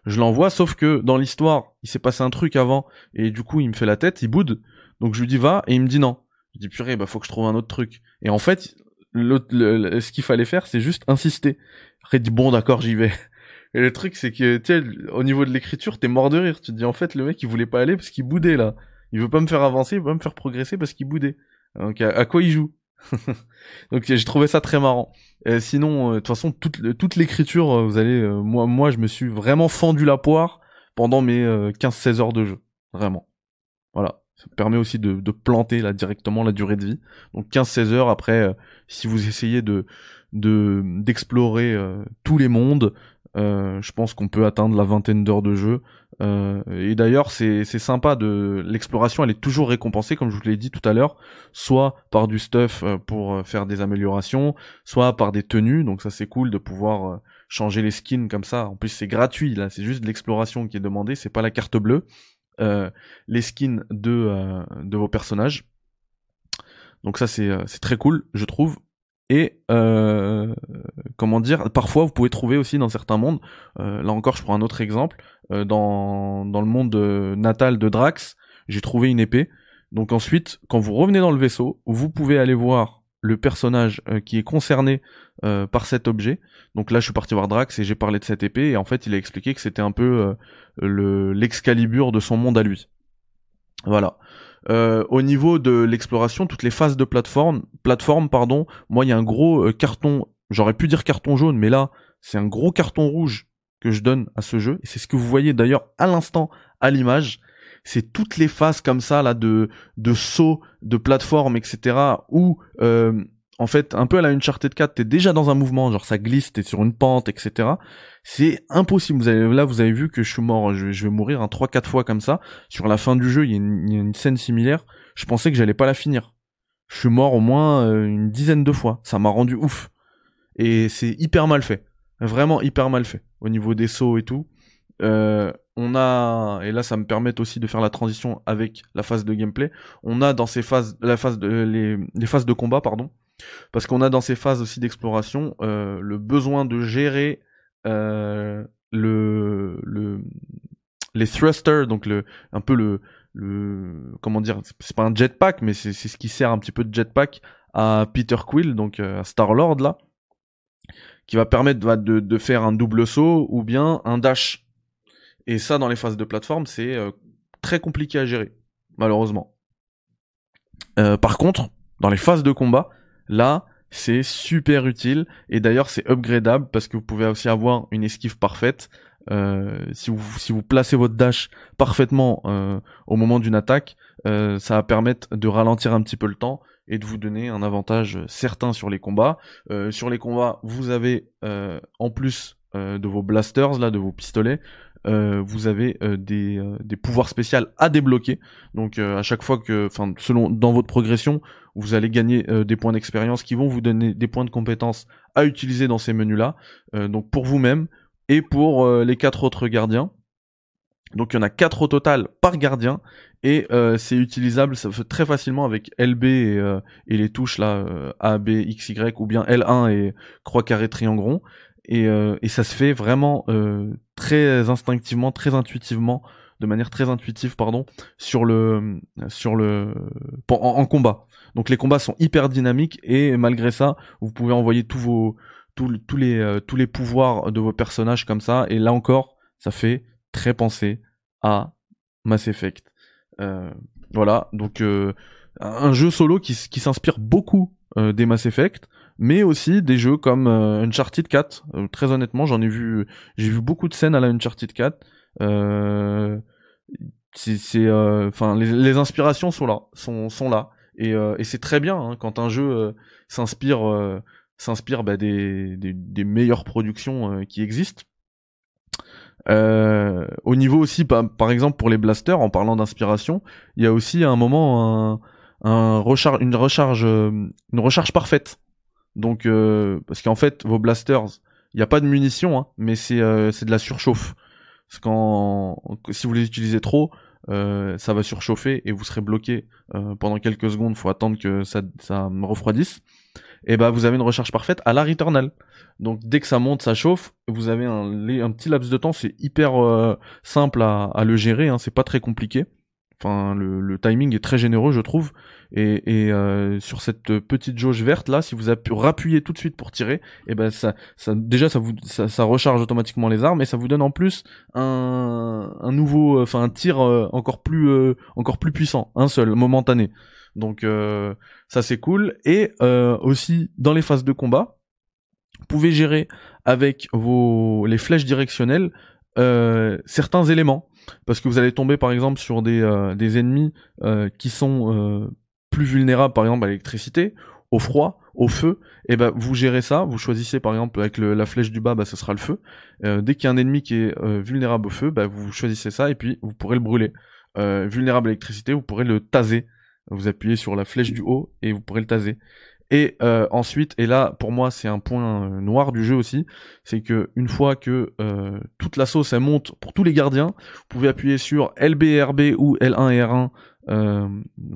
Je l'envoie, sauf que dans l'histoire, il s'est passé un truc avant et du coup il me fait la tête, il boude. Donc je lui dis va et il me dit non. Je dis purée, bah faut que je trouve un autre truc. Et en fait, ce qu'il fallait faire, c'est juste insister. Après, il dit bon d'accord, j'y vais. Et le truc, c'est que tu au niveau de l'écriture, t'es mort de rire. Tu te dis en fait, le mec, il voulait pas aller parce qu'il boudait là. Il veut pas me faire avancer, il veut pas me faire progresser parce qu'il boudait. Donc à quoi il joue? Donc j'ai trouvé ça très marrant. Euh, sinon, euh, de toute façon, toute, l'écriture, euh, vous allez, moi, moi, je me suis vraiment fendu la poire pendant mes 15-16 heures de jeu, vraiment. Voilà, ça permet aussi de, planter là directement la durée de vie. Donc 15-16 heures après, si vous essayez de d'explorer tous les mondes, je pense qu'on peut atteindre la vingtaine d'heures de jeu. Euh, et d'ailleurs, c'est sympa de l'exploration, elle est toujours récompensée, comme je vous l'ai dit tout à l'heure, soit par du stuff euh, pour euh, faire des améliorations, soit par des tenues. Donc ça, c'est cool de pouvoir changer les skins comme ça. En plus, c'est gratuit là, c'est juste l'exploration qui est demandée, c'est pas la carte bleue. Euh, les skins de de vos personnages. Donc ça, c'est très cool, je trouve. Et comment dire, parfois vous pouvez trouver aussi dans certains mondes, là encore je prends un autre exemple, dans, dans le monde natal de Drax, j'ai trouvé une épée. Donc ensuite, quand vous revenez dans le vaisseau, vous pouvez aller voir le personnage qui est concerné par cet objet. Donc là, je suis parti voir Drax et j'ai parlé de cette épée et en fait, il a expliqué que c'était un peu le l'excalibur de son monde à lui. Voilà. Euh, au niveau de l'exploration, toutes les phases de plateforme, plateforme pardon, moi il y a un gros euh, carton, j'aurais pu dire carton jaune, mais là c'est un gros carton rouge que je donne à ce jeu c'est ce que vous voyez d'ailleurs à l'instant à l'image. C'est toutes les phases comme ça là de de saut, de plateforme, etc. où euh, en fait, un peu à la Uncharted 4, t'es déjà dans un mouvement, genre ça glisse, t'es sur une pente, etc. C'est impossible. Vous avez, là, vous avez vu que je suis mort, je, vais mourir un 3-4 fois comme ça. Sur la fin du jeu, il y, a une, scène similaire. Je pensais que j'allais pas la finir. Je suis mort au moins euh, une dizaine de fois. Ça m'a rendu ouf. Et c'est hyper mal fait. Vraiment hyper mal fait. Au niveau des sauts et tout. Euh, on a, et là ça me permet aussi de faire la transition avec la phase de gameplay. On a dans ces phases, la phase de, phases de combat, pardon parce qu'on a dans ces phases aussi d'exploration euh, le besoin de gérer euh, le, le, les thrusters, donc le, un peu le, le comment dire, c'est pas un jetpack, mais c'est ce qui sert un petit peu de jetpack à Peter Quill, donc euh, à Star Lord là, qui va permettre de, de, faire un double saut ou bien un dash. Et ça, dans les phases de plateforme, c'est très compliqué à gérer, malheureusement. par contre, dans les phases de combat, Là, c'est super utile et d'ailleurs c'est upgradable parce que vous pouvez aussi avoir une esquive parfaite. Euh, si vous si vous placez votre dash parfaitement euh, au moment d'une attaque, euh, ça va permettre de ralentir un petit peu le temps et de vous donner un avantage certain sur les combats. sur les combats, vous avez en plus de vos blasters là, de vos pistolets, vous avez des, des pouvoirs spéciaux à débloquer. Donc à chaque fois que, selon dans votre progression, vous allez gagner euh, des points d'expérience qui vont vous donner des points de compétences à utiliser dans ces menus-là. Euh, donc pour vous-même et pour euh, les quatre autres gardiens. Donc il y en a quatre au total par gardien et c'est utilisable très facilement avec LB et, les touches là A, B, X, Y ou bien L1 et croix carré triangle et, et ça se fait vraiment très instinctivement, très intuitivement de manière très intuitive pardon sur le sur le en combat. Donc les combats sont hyper dynamiques et malgré ça, vous pouvez envoyer tous vos tous, les euh, tous les pouvoirs de vos personnages comme ça. Et là encore, ça fait très penser à Mass Effect. Euh, voilà, donc euh, un jeu solo qui, qui s'inspire beaucoup des Mass Effect, mais aussi des jeux comme Uncharted 4. très honnêtement, j'en ai vu, j'ai vu beaucoup de scènes à la Uncharted 4. c'est, enfin, les, inspirations sont là, sont, sont là. Euh, et, c'est très bien hein, quand un jeu euh, s'inspire euh, s'inspire bah, des, des, meilleures productions qui existent. au niveau aussi, par, exemple pour les blasters, en parlant d'inspiration, il y a aussi à un moment un, une recharge, une recharge parfaite. Donc parce qu'en fait vos blasters, il n'y a pas de munitions, hein, mais c'est c'est de la surchauffe. Parce qu'en si vous les utilisez trop, euh, ça va surchauffer et vous serez bloqué euh, pendant quelques secondes, faut attendre que ça, ça refroidisse. Et bah vous avez une recharge parfaite à la Returnal. Donc dès que ça monte, ça chauffe, vous avez un, petit laps de temps, c'est hyper euh, simple à, à, le gérer, hein, c'est pas très compliqué. Enfin, le, le, timing est très généreux, je trouve. Et, et euh, sur cette petite jauge verte là, si vous rappuyez tout de suite pour tirer, et eh ben ça, ça déjà ça vous ça, ça, recharge automatiquement les armes et ça vous donne en plus un, un nouveau, enfin un tir euh, encore plus euh, encore plus puissant, un seul, momentané. Donc ça c'est cool. Et aussi dans les phases de combat, vous pouvez gérer avec vos les flèches directionnelles certains éléments parce que vous allez tomber par exemple sur des, euh, des ennemis euh, qui sont euh, plus vulnérables par exemple à l'électricité, au froid, au feu, et ben vous gérez ça, vous choisissez par exemple avec la flèche du bas, bah ce sera le feu. dès qu'il y a un ennemi qui est vulnérable au feu, bah, vous choisissez ça et puis vous pourrez le brûler. vulnérable à l'électricité, vous pourrez le taser. Vous appuyez sur la flèche du haut et vous pourrez le taser. Et euh, ensuite, et là pour moi c'est un point euh, noir du jeu aussi, c'est que une fois que euh, toute la sauce elle monte pour tous les gardiens, vous pouvez appuyer sur LB ou L1 et R1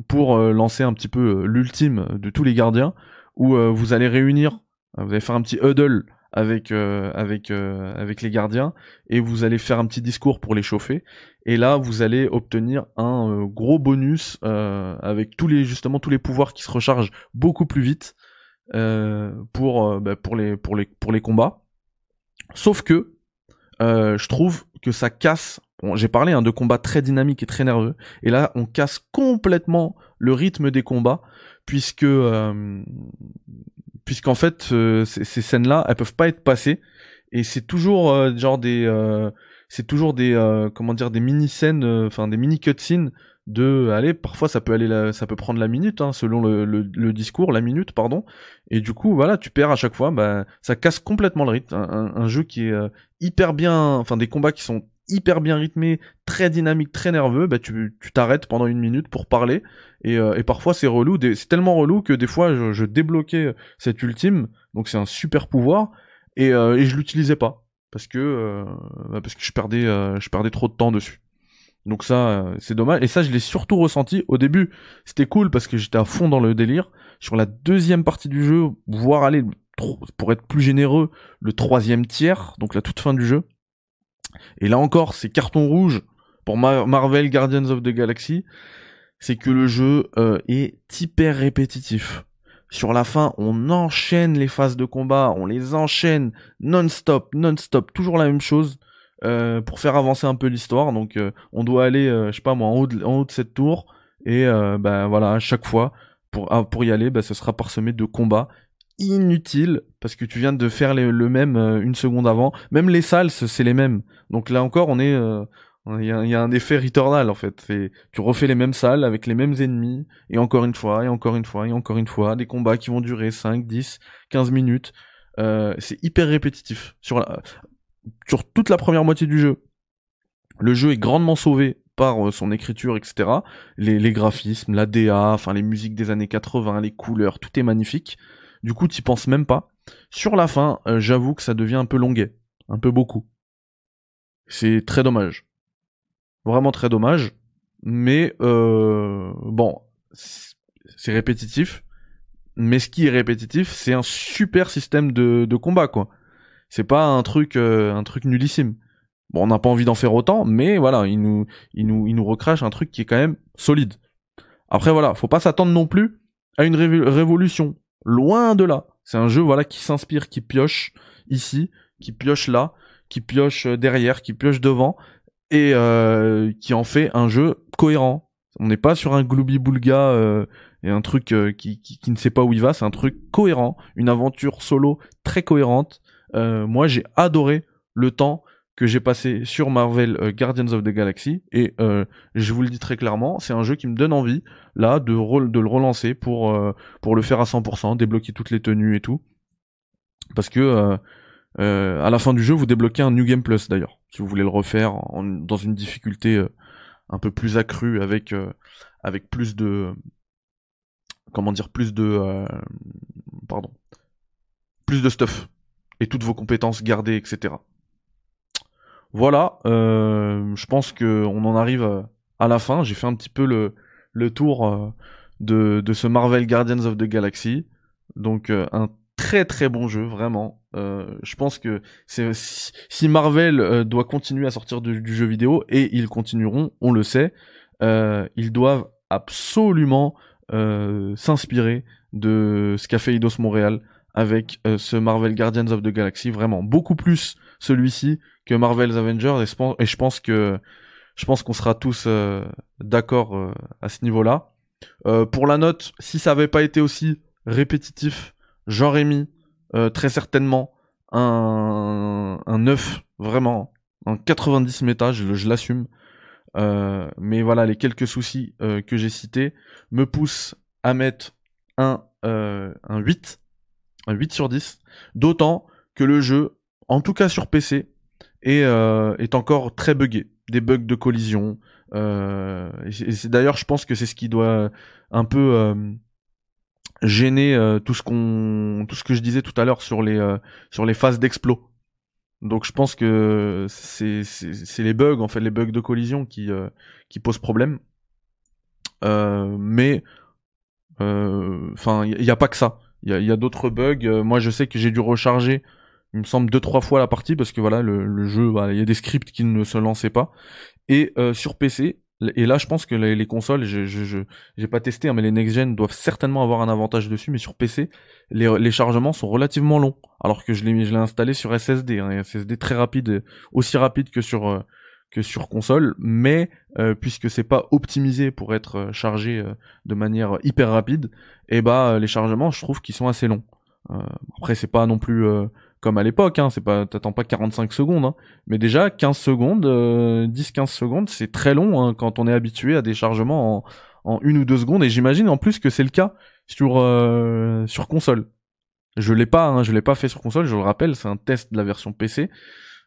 pour lancer un petit peu l'ultime de tous les gardiens, où vous allez réunir, vous allez faire un petit huddle avec avec avec les gardiens et vous allez faire un petit discours pour les chauffer et là vous allez obtenir un gros bonus avec tous les justement tous les pouvoirs qui se rechargent beaucoup plus vite pour bah, pour les combats. Sauf que je trouve que ça casse j'ai parlé hein, de combats très dynamiques et très nerveux, et là on casse complètement le rythme des combats, puisque euh, puisqu'en fait euh, ces, scènes-là, elles peuvent pas être passées, et c'est toujours euh, genre des c'est toujours des comment dire des mini scènes, enfin des mini cutscenes de allez parfois ça peut aller ça peut prendre la minute hein, selon le, discours la minute pardon. Et du coup voilà tu perds à chaque fois bah ça casse complètement le rythme. Un, jeu qui est hyper bien enfin des combats qui sont hyper bien rythmé, très dynamique, très nerveux, bah tu t'arrêtes pendant une minute pour parler. Et, euh, parfois c'est relou, c'est tellement relou que des fois je, je débloquais cette ultime, donc c'est un super pouvoir, et, euh, et je l'utilisais pas parce que euh, bah, parce que je perdais je perdais trop de temps dessus. Donc ça c'est dommage. Et ça je l'ai surtout ressenti au début. C'était cool parce que j'étais à fond dans le délire. Sur la deuxième partie du jeu, voire aller pour être plus généreux, le troisième tiers, donc la toute fin du jeu et là encore, c'est carton rouge pour Marvel Guardians of the Galaxy, c'est que le jeu euh, est hyper répétitif. Sur la fin, on enchaîne les phases de combat, on les enchaîne non-stop, non-stop, toujours la même chose euh, pour faire avancer un peu l'histoire. Donc, euh, on doit aller, je sais pas moi, en haut de, cette tour et ben voilà, à chaque fois pour ah, pour y aller, bah, ce sera parsemé de combats inutile parce que tu viens de faire le même euh, une seconde avant. Même les salles, c'est les mêmes. Donc là encore, on est, euh, il y, a, un effet returnal en fait. Tu refais les mêmes salles avec les mêmes ennemis et encore une fois et encore une fois et encore une fois des combats qui vont durer 5, 10, 15 minutes. Euh, c'est hyper répétitif sur la, sur toute la première moitié du jeu. Le jeu est grandement sauvé par son écriture, etc. Les, les graphismes, la DA, enfin les musiques des années 80, les couleurs, tout est magnifique. Du coup, t'y penses même pas. Sur la fin, euh, j'avoue que ça devient un peu longuet. Un peu beaucoup. C'est très dommage. Vraiment très dommage. Mais euh, bon, c'est répétitif. Mais ce qui est répétitif, c'est un super système de, de combat, quoi. C'est pas un truc, euh, un truc nullissime. Bon, on n'a pas envie d'en faire autant, mais voilà, il nous, il nous, il nous recrache un truc qui est quand même solide. Après voilà, faut pas s'attendre non plus à une révolution. Loin de là. C'est un jeu voilà qui s'inspire, qui pioche ici, qui pioche là, qui pioche euh, derrière, qui pioche devant et euh, qui en fait un jeu cohérent. On n'est pas sur un gloubi boulga euh, et un truc qui, qui, qui, ne sait pas où il va. C'est un truc cohérent, une aventure solo très cohérente. moi, j'ai adoré le temps que j'ai passé sur Marvel euh, Guardians of the Galaxy et euh, je vous le dis très clairement, c'est un jeu qui me donne envie là de, de le relancer pour euh, pour le faire à 100%, débloquer toutes les tenues et tout. Parce que à la fin du jeu, vous débloquez un New Game Plus d'ailleurs, si vous voulez le refaire dans une difficulté un peu plus accrue avec avec plus de comment dire plus de pardon plus de stuff et toutes vos compétences gardées etc. Voilà, euh, je pense que on en arrive euh, à la fin. J'ai fait un petit peu le, le tour euh, de, de ce Marvel Guardians of the Galaxy. Donc un très très bon jeu, vraiment. Je pense que si Marvel doit continuer à sortir du, jeu vidéo, et ils continueront, on le sait, ils doivent absolument s'inspirer de ce qu'a fait Eidos Montréal avec ce Marvel Guardians of the Galaxy, vraiment beaucoup plus celui-ci que Marvel's Avengers et je pense que je pense qu'on sera tous euh, d'accord euh, à ce niveau-là. Euh, pour la note, si ça avait pas été aussi répétitif, j'aurais mis très certainement un, un 9, vraiment, un 90 méta, je, l'assume. mais voilà, les quelques soucis que j'ai cités me poussent à mettre un, un 8, un 8 sur 10, d'autant que le jeu, en tout cas sur PC, euh, est encore très buggé. Des bugs de collision. Euh, et d'ailleurs, je pense que c'est ce qui doit un peu euh, gêner euh, tout ce qu'on, tout ce que je disais tout à l'heure sur les euh, sur les phases d'explos. Donc, je pense que c'est c'est les bugs en fait, les bugs de collision qui qui posent problème. mais enfin, il n'y a, pas que ça. Il y a, y a d'autres bugs. moi, je sais que j'ai dû recharger il me semble deux trois fois la partie parce que voilà le, jeu, il y a des scripts qui ne se lançaient pas. Et sur PC, et là, je pense que les, consoles, je, je, j'ai pas testé, hein, mais les next-gen doivent certainement avoir un avantage dessus. Mais sur PC, les, chargements sont relativement longs, alors que je l'ai, je l'ai installé sur SSD, hein, SSD très rapide, aussi rapide que sur euh, que sur console, mais euh, puisque c'est pas optimisé pour être euh, chargé de manière hyper rapide, et bah les chargements, je trouve qu'ils sont assez longs. après, c'est pas non plus comme à l'époque, hein, c'est pas, t'attends pas 45 secondes, hein, mais déjà 15 secondes, 10-15 euh, secondes, c'est très long hein, quand on est habitué à des chargements en, en une ou deux secondes, et j'imagine en plus que c'est le cas sur euh, sur console. Je l'ai pas, hein, je l'ai pas fait sur console, je le rappelle, c'est un test de la version PC,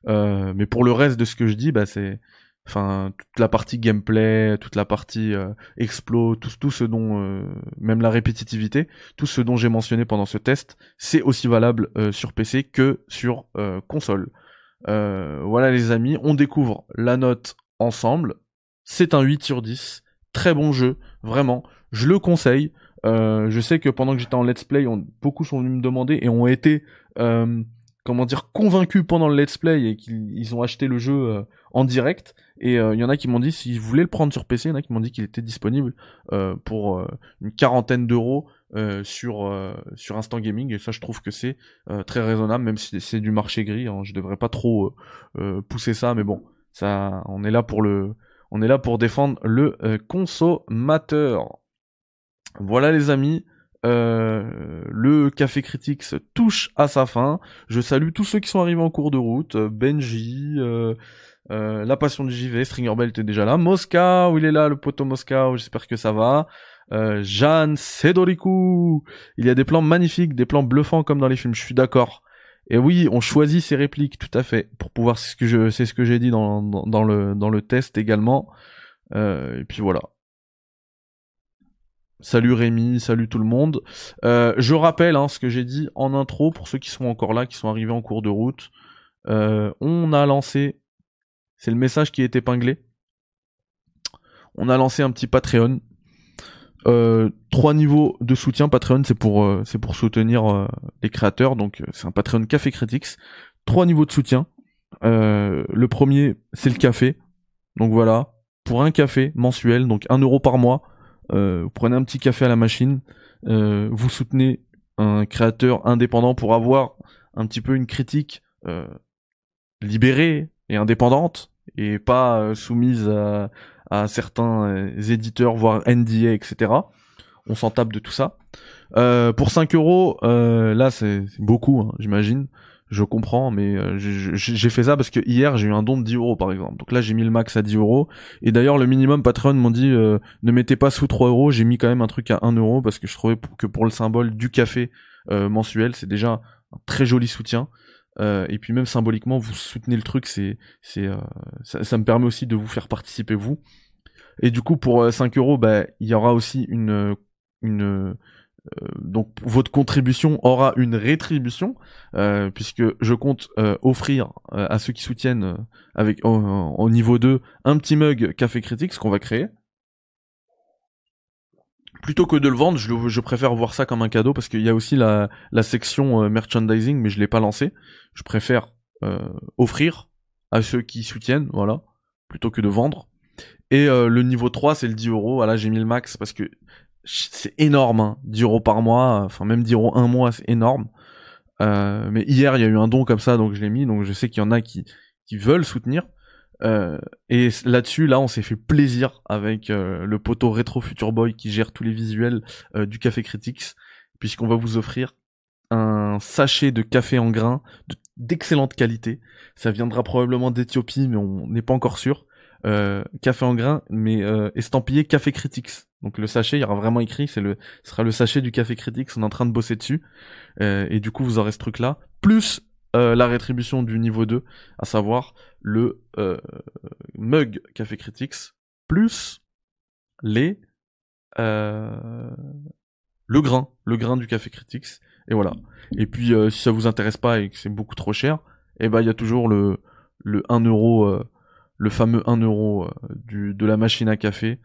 euh, mais pour le reste de ce que je dis, bah c'est enfin toute la partie gameplay, toute la partie euh, explo, tout, tout ce dont euh, même la répétitivité, tout ce dont j'ai mentionné pendant ce test, c'est aussi valable euh, sur PC que sur console. voilà les amis, on découvre la note ensemble. C'est un 8 sur 10, très bon jeu, vraiment, je le conseille. je sais que pendant que j'étais en let's play, on, beaucoup sont venus me demander et ont été comment dire convaincus pendant le let's play et qu'ils ont acheté le jeu en direct et il euh, y en a qui m'ont dit s'ils voulaient le prendre sur PC, il y en a qui m'ont dit qu'il était disponible euh, pour euh, une quarantaine d'euros sur sur Instant Gaming. Et ça, je trouve que c'est très raisonnable, même si c'est du marché gris. Hein, je devrais pas trop pousser ça, mais bon, ça, on est là pour le, on est là pour défendre le consommateur. Voilà les amis. Le Café Critics touche à sa fin. Je salue tous ceux qui sont arrivés en cours de route. Benji, euh, la passion du JV, Stringer Bell était déjà là. Mosca, il est là, le poteau Mosca, j'espère que ça va. Euh, Jeanne Sedoriku, il y a des plans magnifiques, des plans bluffants comme dans les films, je suis d'accord. Et oui, on choisit ses répliques, tout à fait, pour pouvoir, c'est ce que j'ai dit dans, dans, le, dans le test également. Euh, et puis voilà. Salut Rémi, salut tout le monde. Euh, je rappelle hein, ce que j'ai dit en intro pour ceux qui sont encore là, qui sont arrivés en cours de route. Euh, on a lancé c'est le message qui est épinglé. On a lancé un petit Patreon. Euh, trois niveaux de soutien. Patreon, c'est pour soutenir les créateurs. Donc c'est un Patreon Café Critics. Trois niveaux de soutien. le premier, c'est le café. Donc voilà, pour un café mensuel, donc un euro par mois, vous prenez un petit café à la machine. vous soutenez un créateur indépendant pour avoir un petit peu une critique libérée et indépendante et pas euh, soumise à, certains euh, éditeurs, voire NDA, etc. On s'en tape de tout ça. Euh, pour 5 euros, euh, là c'est beaucoup, hein, j'imagine. Je comprends, mais euh, j'ai fait ça parce que hier j'ai eu un don de 10 euros par exemple. Donc là j'ai mis le max à 10 euros. Et d'ailleurs le minimum Patreon m'ont dit ne mettez pas sous 3 euros. J'ai mis quand même un truc à 1 euro parce que je trouvais que pour le symbole du café mensuel c'est déjà un très joli soutien. Euh, et puis même symboliquement, vous soutenez le truc, c'est, c'est, euh, ça, me permet aussi de vous faire participer vous. Et du coup, pour 5 euh, euros, bah, il y aura aussi une, une, donc votre contribution aura une rétribution, puisque je compte offrir à ceux qui soutiennent avec au, niveau 2 un petit mug Café Critique, ce qu'on va créer plutôt que de le vendre, je, préfère voir ça comme un cadeau parce qu'il y a aussi la, section merchandising, mais je l'ai pas lancé je préfère euh, offrir à ceux qui soutiennent, voilà, plutôt que de vendre. Et euh, le niveau 3, c'est le 10 euros. Voilà, j'ai mis le max parce que c'est énorme, hein, 10 euros par mois, enfin même 10 euros un mois, c'est énorme. Euh, mais hier, il y a eu un don comme ça, donc je l'ai mis. Donc je sais qu'il y en a qui, qui veulent soutenir. Euh, et là-dessus, là, on s'est fait plaisir avec euh, le poteau Retro Future Boy qui gère tous les visuels du Café Critics, puisqu'on va vous offrir un sachet de café en grains d'excellente qualité. Ça viendra probablement d'Éthiopie, mais on n'est pas encore sûr. Euh, café en grains, mais euh, estampillé Café Critics. Donc le sachet, il y aura vraiment écrit, c'est le, ce sera le sachet du Café Critics. On est en train de bosser dessus, euh, et du coup vous aurez ce truc-là, plus la rétribution du niveau 2, à savoir le mug Café Critics, plus les le grain, le grain du Café Critics et voilà. Et puis si ça vous intéresse pas et que c'est beaucoup trop cher, eh ben il y a toujours le le 1 euro, le fameux 1 euro euh, de la machine à café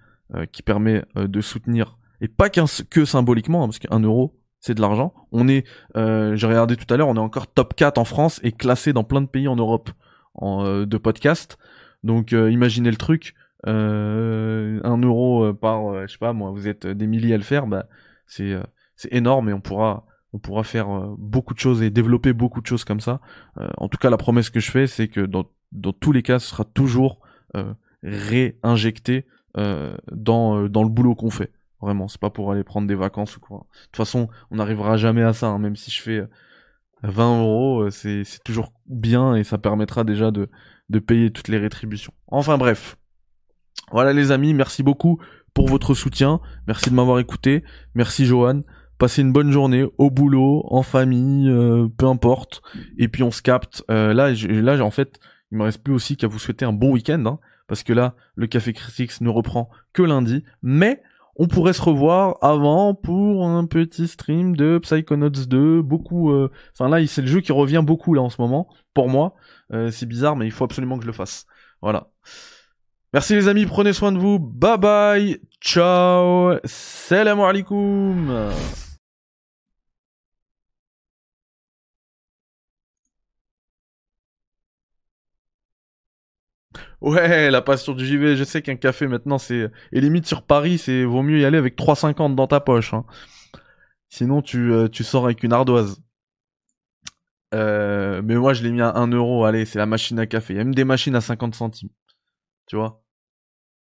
qui permet de soutenir et pas que symboliquement hein, parce qu'un euro c'est de l'argent. On est, euh, j'ai regardé tout à l'heure, on est encore top 4 en France et classé dans plein de pays en Europe en, euh, de podcast. Donc euh, imaginez le truc, euh, un euro par, je sais pas moi, vous êtes des milliers à le faire, bah c'est c'est énorme et on pourra on pourra faire beaucoup de choses et développer beaucoup de choses comme ça. en tout cas, la promesse que je fais, c'est que dans tous les cas, ce sera toujours réinjecté dans le boulot qu'on fait. Vraiment, c'est pas pour aller prendre des vacances ou quoi. De toute façon, on n'arrivera jamais à ça, hein. même si je fais 20 euros, c'est toujours bien et ça permettra déjà de payer toutes les rétributions. Enfin bref. Voilà les amis, merci beaucoup pour votre soutien. Merci de m'avoir écouté. Merci Johan. Passez une bonne journée au boulot, en famille, euh, peu importe. Et puis on se capte. Euh, là, là, en fait, il me reste plus aussi qu'à vous souhaiter un bon week-end, hein, parce que là, le Café Critics ne reprend que lundi. Mais on pourrait se revoir avant pour un petit stream de Psychonauts 2. Beaucoup, euh, enfin là, c'est le jeu qui revient beaucoup là en ce moment. Pour moi, euh, c'est bizarre, mais il faut absolument que je le fasse. Voilà. Merci les amis, prenez soin de vous. Bye bye. Ciao. Salam alaikum. Ouais, la passion du JV, je sais qu'un café maintenant c'est... Et limite sur Paris, c'est vaut mieux y aller avec 3,50 dans ta poche. Hein. Sinon tu, euh, tu sors avec une ardoise. Euh, mais moi je l'ai mis à 1 euro, allez, c'est la machine à café. Il y a même des machines à 50 centimes. Tu vois?